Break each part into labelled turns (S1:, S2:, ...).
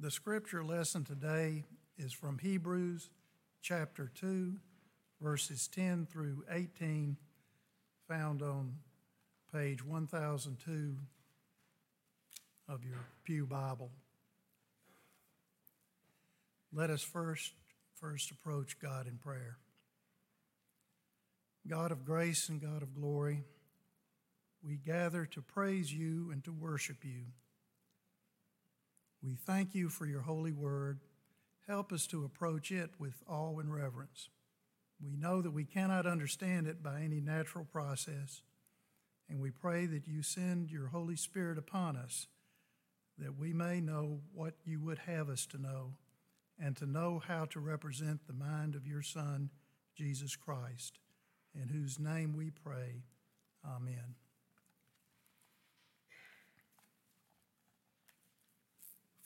S1: The scripture lesson today is from Hebrews chapter 2, verses 10 through 18, found on page 1002 of your Pew Bible. Let us first first approach God in prayer. God of grace and God of glory, we gather to praise you and to worship you. We thank you for your holy word. Help us to approach it with awe and reverence. We know that we cannot understand it by any natural process, and we pray that you send your Holy Spirit upon us that we may know what you would have us to know and to know how to represent the mind of your Son, Jesus Christ, in whose name we pray. Amen.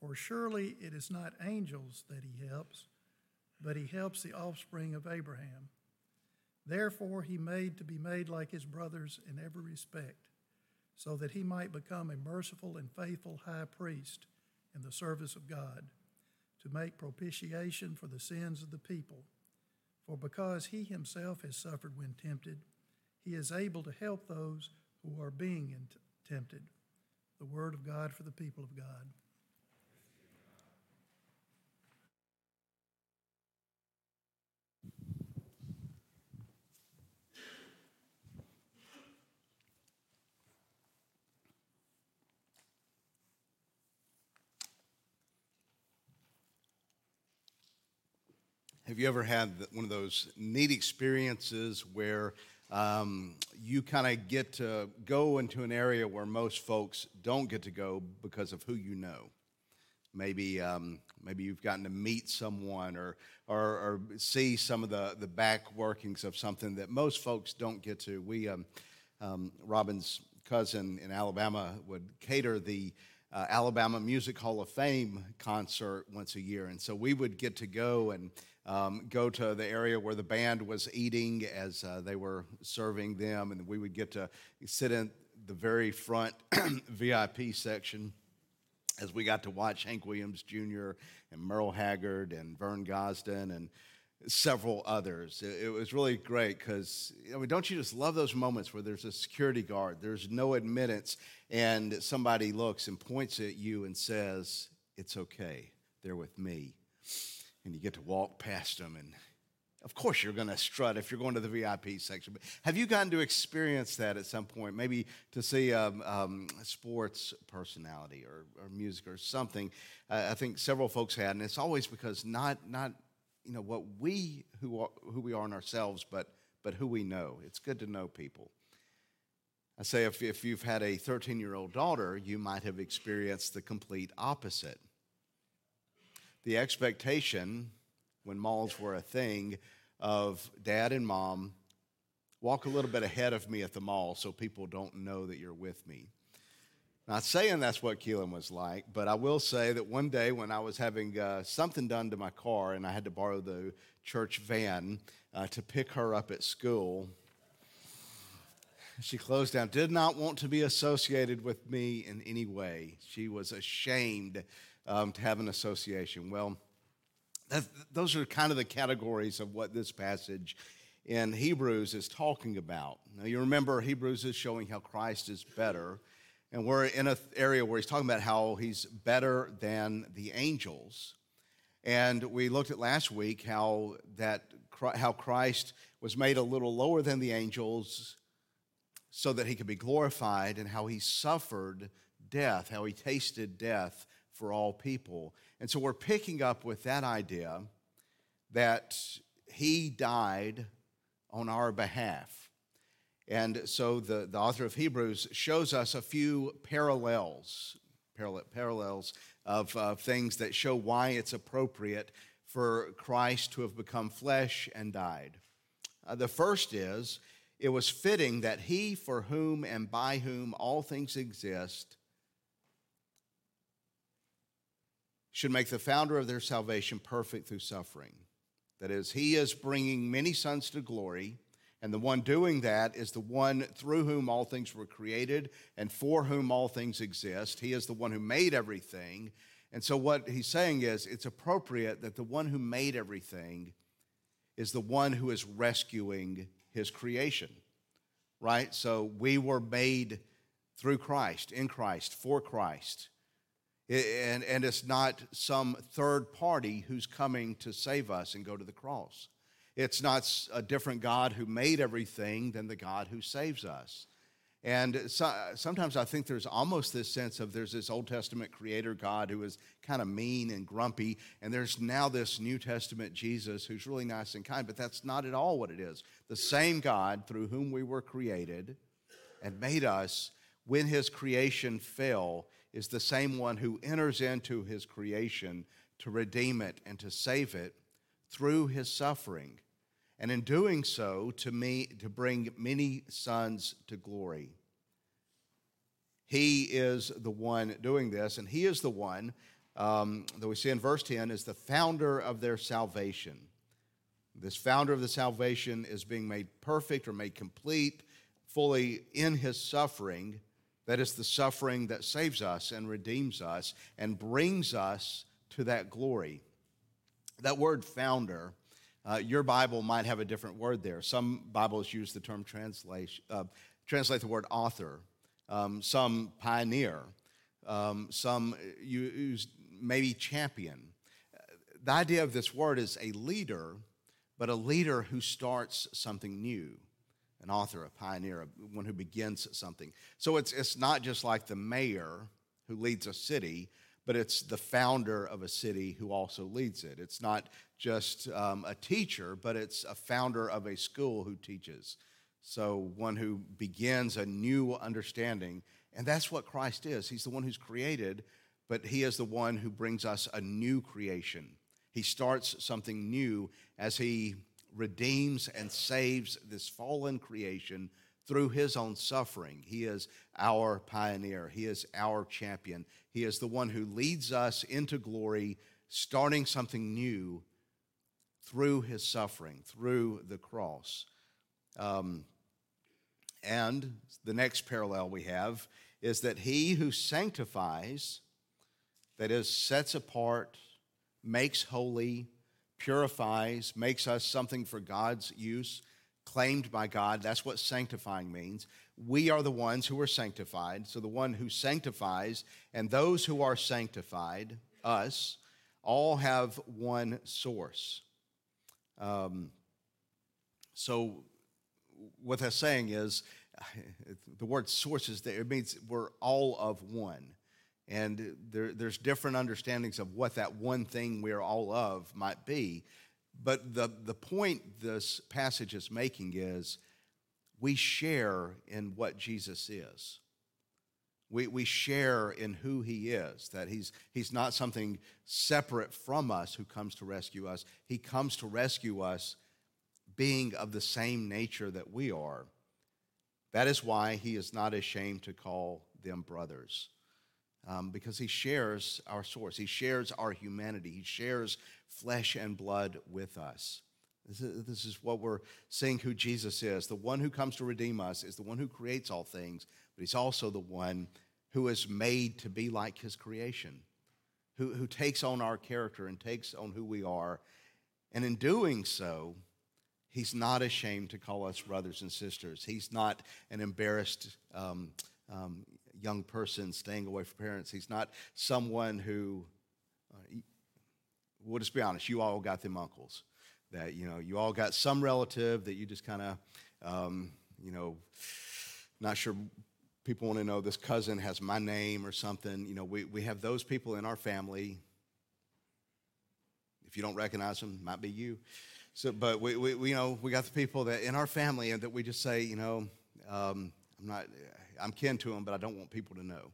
S1: For surely it is not angels that he helps, but he helps the offspring of Abraham. Therefore, he made to be made like his brothers in every respect, so that he might become a merciful and faithful high priest in the service of God to make propitiation for the sins of the people. For because he himself has suffered when tempted, he is able to help those who are being tempted. The word of God for the people of God.
S2: Have you ever had one of those neat experiences where um, you kind of get to go into an area where most folks don't get to go because of who you know? Maybe, um, maybe you've gotten to meet someone or, or, or, see some of the, the back workings of something that most folks don't get to. We, um, um Robin's cousin in Alabama, would cater the uh, Alabama Music Hall of Fame concert once a year. And so we would get to go and um, go to the area where the band was eating as uh, they were serving them, and we would get to sit in the very front VIP section as we got to watch Hank Williams Jr. and Merle Haggard and Vern Gosdin and several others. It, was really great because, I mean, don't you just love those moments where there's a security guard, there's no admittance, and somebody looks and points at you and says, It's okay, they're with me and you get to walk past them and of course you're going to strut if you're going to the vip section. But have you gotten to experience that at some point? Maybe to see a um, um, sports personality or, or, music or something. Uh, i think several folks had and it's always because not not you know what we who are, who we are in ourselves but but who we know. It's good to know people. I say if, if you've had a 13 year old daughter, you might have experienced the complete opposite the expectation when malls were a thing of dad and mom walk a little bit ahead of me at the mall so people don't know that you're with me. Not saying that's what Keelan was like, but I will say that one day when I was having uh, something done to my car and I had to borrow the church van uh, to pick her up at school, she closed down, did not want to be associated with me in any way. She was ashamed um, to have an association. Well, those are kind of the categories of what this passage in Hebrews is talking about. Now, you remember Hebrews is showing how Christ is better, and we're in an area where he's talking about how he's better than the angels. And we looked at last week how that how Christ was made a little lower than the angels so that he could be glorified and how he suffered death, how he tasted death for all people. And so we're picking up with that idea that he died on our behalf. And so the, the author of Hebrews shows us a few parallels, parallels of uh, things that show why it's appropriate for Christ to have become flesh and died. Uh, the first is it was fitting that he for whom and by whom all things exist should make the founder of their salvation perfect through suffering. That is, he is bringing many sons to glory and the one doing that is the one through whom all things were created and for whom all things exist. He is the one who made everything. And so, what he's saying is, it's appropriate that the one who made everything is the one who is rescuing his creation, right? So, we were made through Christ, in Christ, for Christ. And, and it's not some third party who's coming to save us and go to the cross. It's not a different God who made everything than the God who saves us. And so, sometimes I think there's almost this sense of there's this Old Testament creator God who is kind of mean and grumpy, and there's now this New Testament Jesus who's really nice and kind, but that's not at all what it is. The same God through whom we were created and made us when his creation fell is the same one who enters into his creation to redeem it and to save it through his suffering and in doing so, to me, to bring many sons to glory. He is the one doing this, and he is the one um, that we see in verse 10 is the founder of their salvation. This founder of the salvation is being made perfect or made complete fully in his suffering. That is the suffering that saves us and redeems us and brings us to that glory. That word founder uh, your Bible might have a different word there. Some Bibles use the term translation, uh, translate the word author, um, some pioneer, um, some use maybe champion. The idea of this word is a leader, but a leader who starts something new an author, a pioneer, one who begins something. So it's, it's not just like the mayor who leads a city, but it's the founder of a city who also leads it. It's not just um, a teacher, but it's a founder of a school who teaches. So, one who begins a new understanding. And that's what Christ is. He's the one who's created, but He is the one who brings us a new creation. He starts something new as He redeems and saves this fallen creation through his own suffering. He is our pioneer, he is our champion. He is the one who leads us into glory, starting something new through his suffering, through the cross. Um, and the next parallel we have is that he who sanctifies, that is, sets apart, makes holy, purifies, makes us something for God's use, claimed by God. That's what sanctifying means. We are the ones who are sanctified. So the one who sanctifies and those who are sanctified, us, all have one source. Um, so what that's saying is the word source is there. It means we're all of one. And there, there's different understandings of what that one thing we're all of might be. But the, the point this passage is making is we share in what Jesus is. We, we share in who he is, that he's, he's not something separate from us who comes to rescue us. He comes to rescue us being of the same nature that we are. That is why he is not ashamed to call them brothers um, because he shares our source. He shares our humanity. He shares flesh and blood with us. This is, this is what we're seeing who Jesus is. The one who comes to redeem us is the one who creates all things, but he's also the one who is made to be like his creation, who, who takes on our character and takes on who we are. And in doing so, he's not ashamed to call us brothers and sisters. He's not an embarrassed um, um, young person staying away from parents. He's not someone who uh, we'll just be honest, you all got them uncles that, you know, you all got some relative that you just kind of, um, you know, not sure people want to know this cousin has my name or something. You know, we, we have those people in our family. If you don't recognize them, might be you. So, but we, we, we you know, we got the people that in our family and that we just say, you know, um, I'm not, I'm kin to him, but I don't want people to know.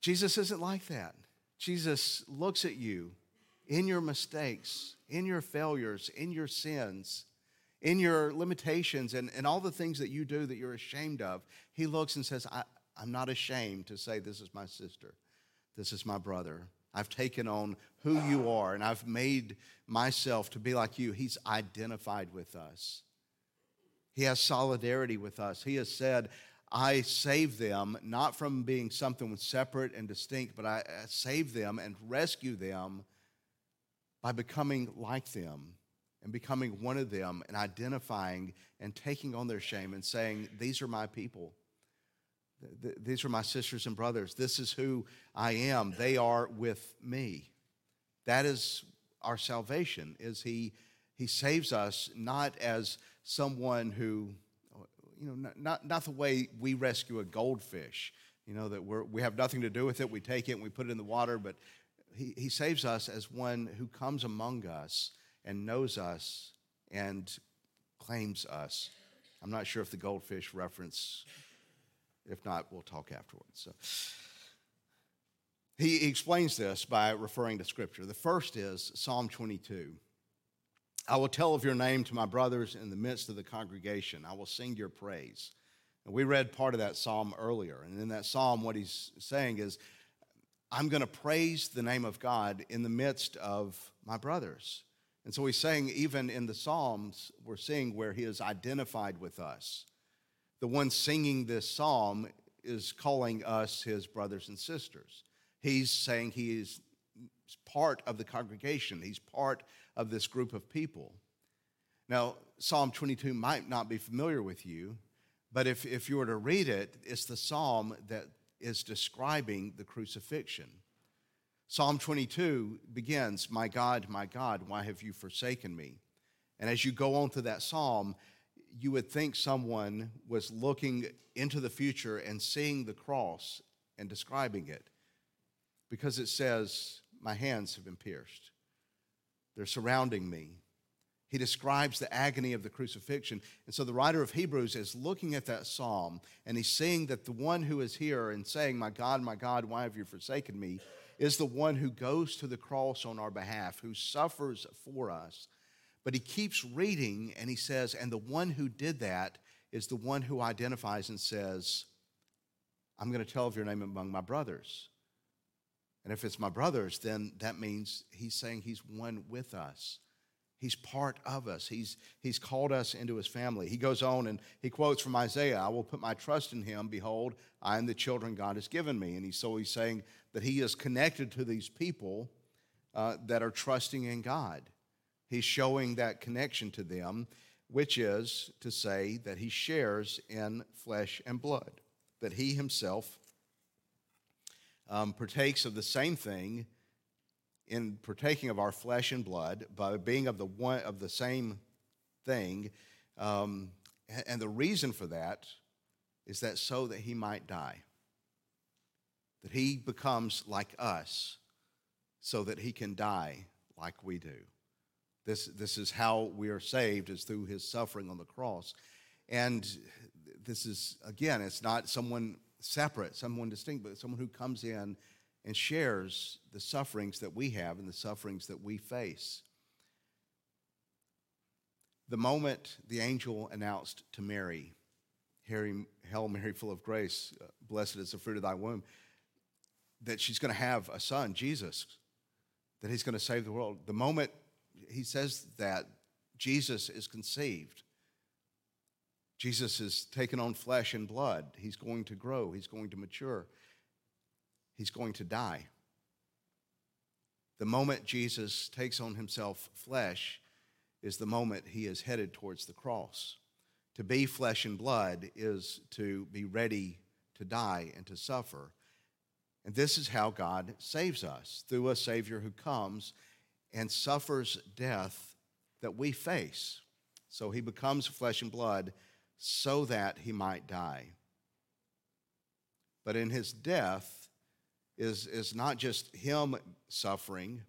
S2: Jesus isn't like that. Jesus looks at you in your mistakes, in your failures, in your sins, in your limitations, and, and all the things that you do that you're ashamed of. He looks and says, I, I'm not ashamed to say, This is my sister, this is my brother. I've taken on who you are, and I've made myself to be like you. He's identified with us. He has solidarity with us. He has said, I save them not from being something separate and distinct, but I save them and rescue them by becoming like them and becoming one of them and identifying and taking on their shame and saying, These are my people. These are my sisters and brothers. This is who I am. They are with me. That is our salvation, is he, he saves us not as someone who, you know, not, not the way we rescue a goldfish, you know, that we're, we have nothing to do with it. We take it and we put it in the water, but he, he saves us as one who comes among us and knows us and claims us. I'm not sure if the goldfish reference, if not, we'll talk afterwards. So, he explains this by referring to Scripture. The first is Psalm 22. I will tell of your name to my brothers in the midst of the congregation. I will sing your praise. And we read part of that psalm earlier. And in that psalm, what he's saying is, I'm going to praise the name of God in the midst of my brothers. And so he's saying, even in the Psalms, we're seeing where he is identified with us. The one singing this psalm is calling us his brothers and sisters. He's saying he is part of the congregation, he's part of this group of people. Now, Psalm 22 might not be familiar with you, but if, if you were to read it, it's the psalm that is describing the crucifixion. Psalm 22 begins, My God, my God, why have you forsaken me? And as you go on through that psalm, you would think someone was looking into the future and seeing the cross and describing it because it says, My hands have been pierced. They're surrounding me. He describes the agony of the crucifixion. And so the writer of Hebrews is looking at that psalm and he's seeing that the one who is here and saying, My God, my God, why have you forsaken me? is the one who goes to the cross on our behalf, who suffers for us. But he keeps reading and he says, And the one who did that is the one who identifies and says, I'm going to tell of your name among my brothers. And if it's my brothers, then that means he's saying he's one with us. He's part of us. He's, he's called us into his family. He goes on and he quotes from Isaiah I will put my trust in him. Behold, I am the children God has given me. And he, so he's saying that he is connected to these people uh, that are trusting in God. He's showing that connection to them, which is to say that he shares in flesh and blood, that he himself um, partakes of the same thing in partaking of our flesh and blood, by being of the one of the same thing. Um, and the reason for that is that so that he might die. That he becomes like us so that he can die like we do. This, this is how we are saved, is through his suffering on the cross. And this is, again, it's not someone separate, someone distinct, but someone who comes in and shares the sufferings that we have and the sufferings that we face. The moment the angel announced to Mary, Hail Mary, full of grace, uh, blessed is the fruit of thy womb, that she's going to have a son, Jesus, that he's going to save the world. The moment he says that, Jesus is conceived. Jesus is taken on flesh and blood. He's going to grow, he's going to mature he's going to die. The moment Jesus takes on himself flesh is the moment he is headed towards the cross. To be flesh and blood is to be ready to die and to suffer. And this is how God saves us through a Savior who comes and suffers death that we face. So he becomes flesh and blood so that he might die. But in his death is, is not just him suffering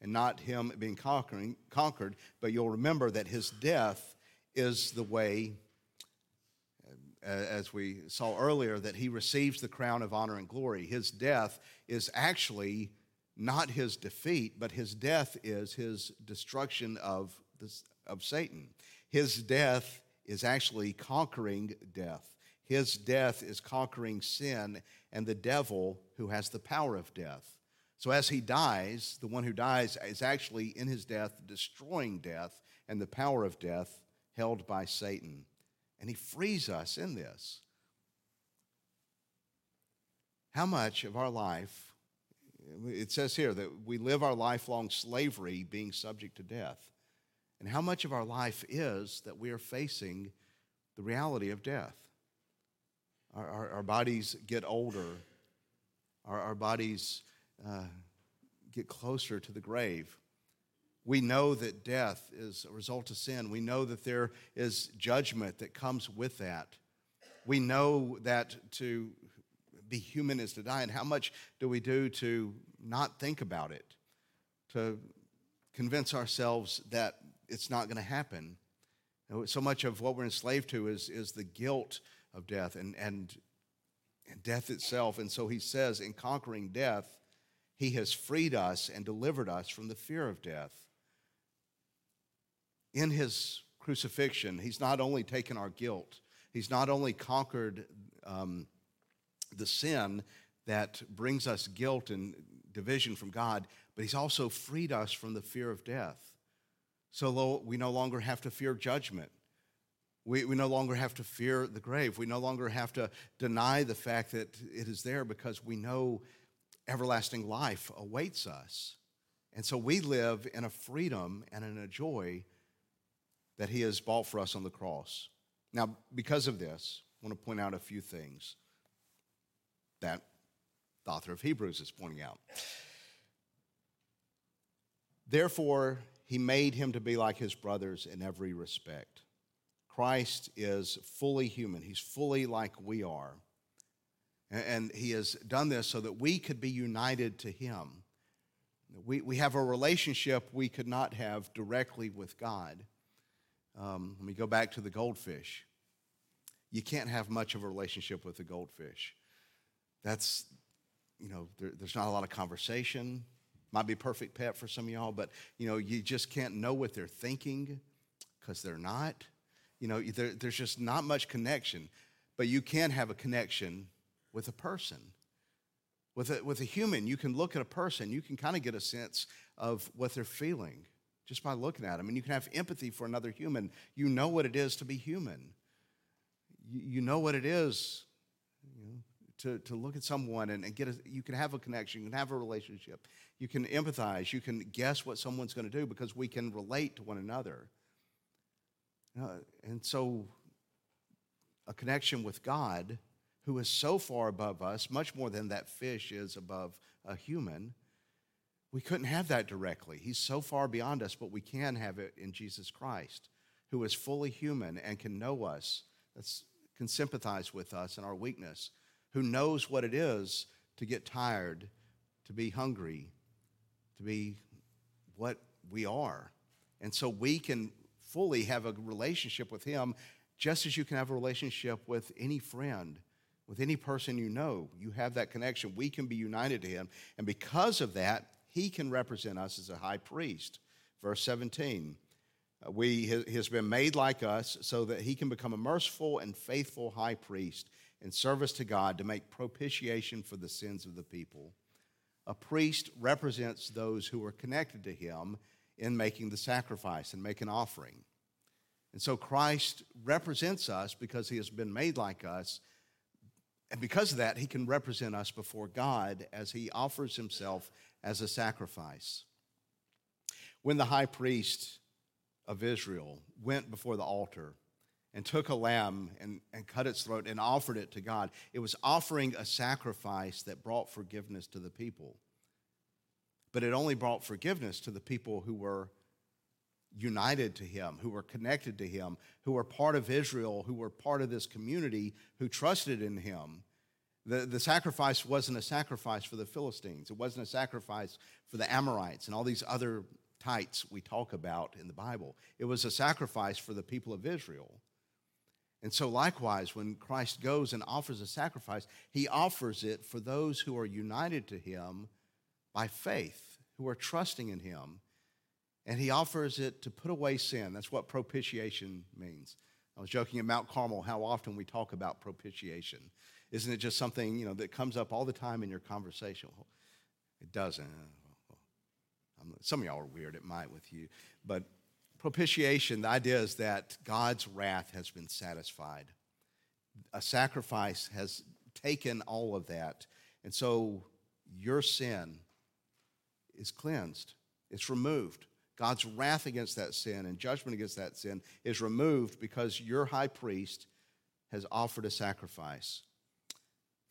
S2: and not him being conquering, conquered, but you'll remember that his death is the way, as we saw earlier, that he receives the crown of honor and glory. His death is actually not his defeat, but his death is his destruction of, this, of Satan. His death is actually conquering death. His death is conquering sin and the devil who has the power of death. So as he dies, the one who dies is actually in his death destroying death and the power of death held by Satan. And he frees us in this. How much of our life, it says here that we live our lifelong slavery being subject to death. And how much of our life is that we are facing the reality of death? Our, our, our bodies get older, our, our bodies uh, get closer to the grave. We know that death is a result of sin. We know that there is judgment that comes with that. We know that to be human is to die. And how much do we do to not think about it, to convince ourselves that it's not going to happen? So much of what we're enslaved to is, is the guilt of death and, and, and death itself. And so he says, in conquering death, he has freed us and delivered us from the fear of death in his crucifixion, he's not only taken our guilt, he's not only conquered um, the sin that brings us guilt and division from God, but he's also freed us from the fear of death. So we no longer have to fear judgment. We, we no longer have to fear the grave. We no longer have to deny the fact that it is there because we know everlasting life awaits us. And so we live in a freedom and in a joy that he has bought for us on the cross. Now, because of this, I want to point out a few things that the author of Hebrews is pointing out. Therefore, he made him to be like his brothers in every respect. Christ is fully human, he's fully like we are. And he has done this so that we could be united to him. We, we have a relationship we could not have directly with God. Um, let me go back to the goldfish. You can't have much of a relationship with a goldfish. That's, you know, there, there's not a lot of conversation. Might be a perfect pet for some of y'all, but, you know, you just can't know what they're thinking because they're not. You know, there, there's just not much connection. But you can have a connection with a person. With a, with a human, you can look at a person, you can kind of get a sense of what they're feeling just by looking at them. And you can have empathy for another human. You know what it is to be human. You, you know what it is to, to look at someone and, and get a, you can have a connection, you can have a relationship, you can empathize, you can guess what someone's going to do because we can relate to one another. Uh, and so, a connection with God, who is so far above us, much more than that fish is above a human we couldn't have that directly. He's so far beyond us, but we can have it in Jesus Christ, who is fully human and can know us, that's, can sympathize with us in our weakness, who knows what it is to get tired, to be hungry, to be what we are. And so we can fully have a relationship with Him just as you can have a relationship with any friend, with any person you know. You have that connection. We can be united to Him. And because of that, he can represent us as a high priest. Verse 17. Uh, we, he has been made like us so that he can become a merciful and faithful high priest in service to God to make propitiation for the sins of the people. A priest represents those who are connected to him in making the sacrifice and make an offering. And so Christ represents us because he has been made like us. And because of that, he can represent us before God as he offers himself as a sacrifice. When the high priest of Israel went before the altar and took a lamb and, and cut its throat and offered it to God, it was offering a sacrifice that brought forgiveness to the people. but it only brought forgiveness to the people who were united to him, who were connected to him, who were part of Israel, who were part of this community, who trusted in him. The, the sacrifice wasn't a sacrifice for the Philistines. It wasn't a sacrifice for the Amorites and all these other tights we talk about in the Bible. It was a sacrifice for the people of Israel. And so, likewise, when Christ goes and offers a sacrifice, he offers it for those who are united to him by faith, who are trusting in him. And he offers it to put away sin. That's what propitiation means. I was joking at Mount Carmel how often we talk about propitiation. Isn't it just something, you know, that comes up all the time in your conversation? It doesn't. Some of y'all are weird, it might with you. But propitiation, the idea is that God's wrath has been satisfied. A sacrifice has taken all of that. And so your sin is cleansed, it's removed. God's wrath against that sin and judgment against that sin is removed because your high priest has offered a sacrifice.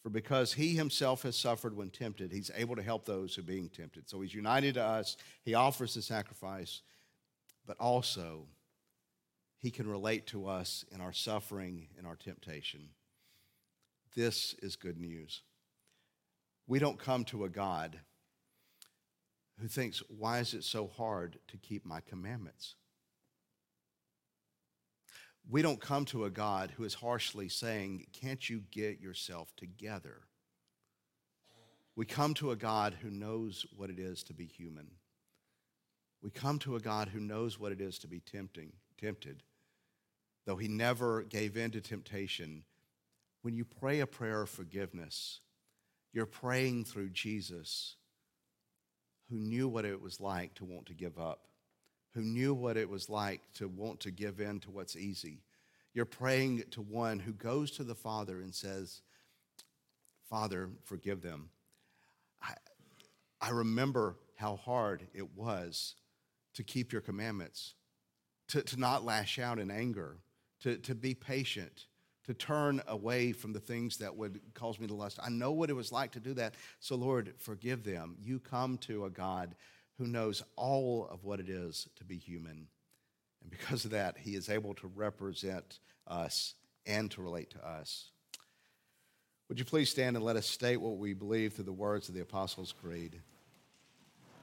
S2: For because he himself has suffered when tempted, he's able to help those who are being tempted. So he's united to us, he offers the sacrifice, but also he can relate to us in our suffering and our temptation. This is good news. We don't come to a God who thinks, Why is it so hard to keep my commandments? We don't come to a God who is harshly saying, Can't you get yourself together? We come to a God who knows what it is to be human. We come to a God who knows what it is to be tempting, tempted. Though he never gave in to temptation, when you pray a prayer of forgiveness, you're praying through Jesus, who knew what it was like to want to give up who knew what it was like to want to give in to what's easy. You're praying to one who goes to the Father and says, Father, forgive them. I, I remember how hard it was to keep your commandments, to, to not lash out in anger, to, to be patient, to turn away from the things that would cause me to lust. I know what it was like to do that. So, Lord, forgive them. You come to a God who knows all of what it is to be human. And because of that, he is able to represent us and to relate to us. Would you please stand and let us state what we believe through the words of the Apostles' Creed?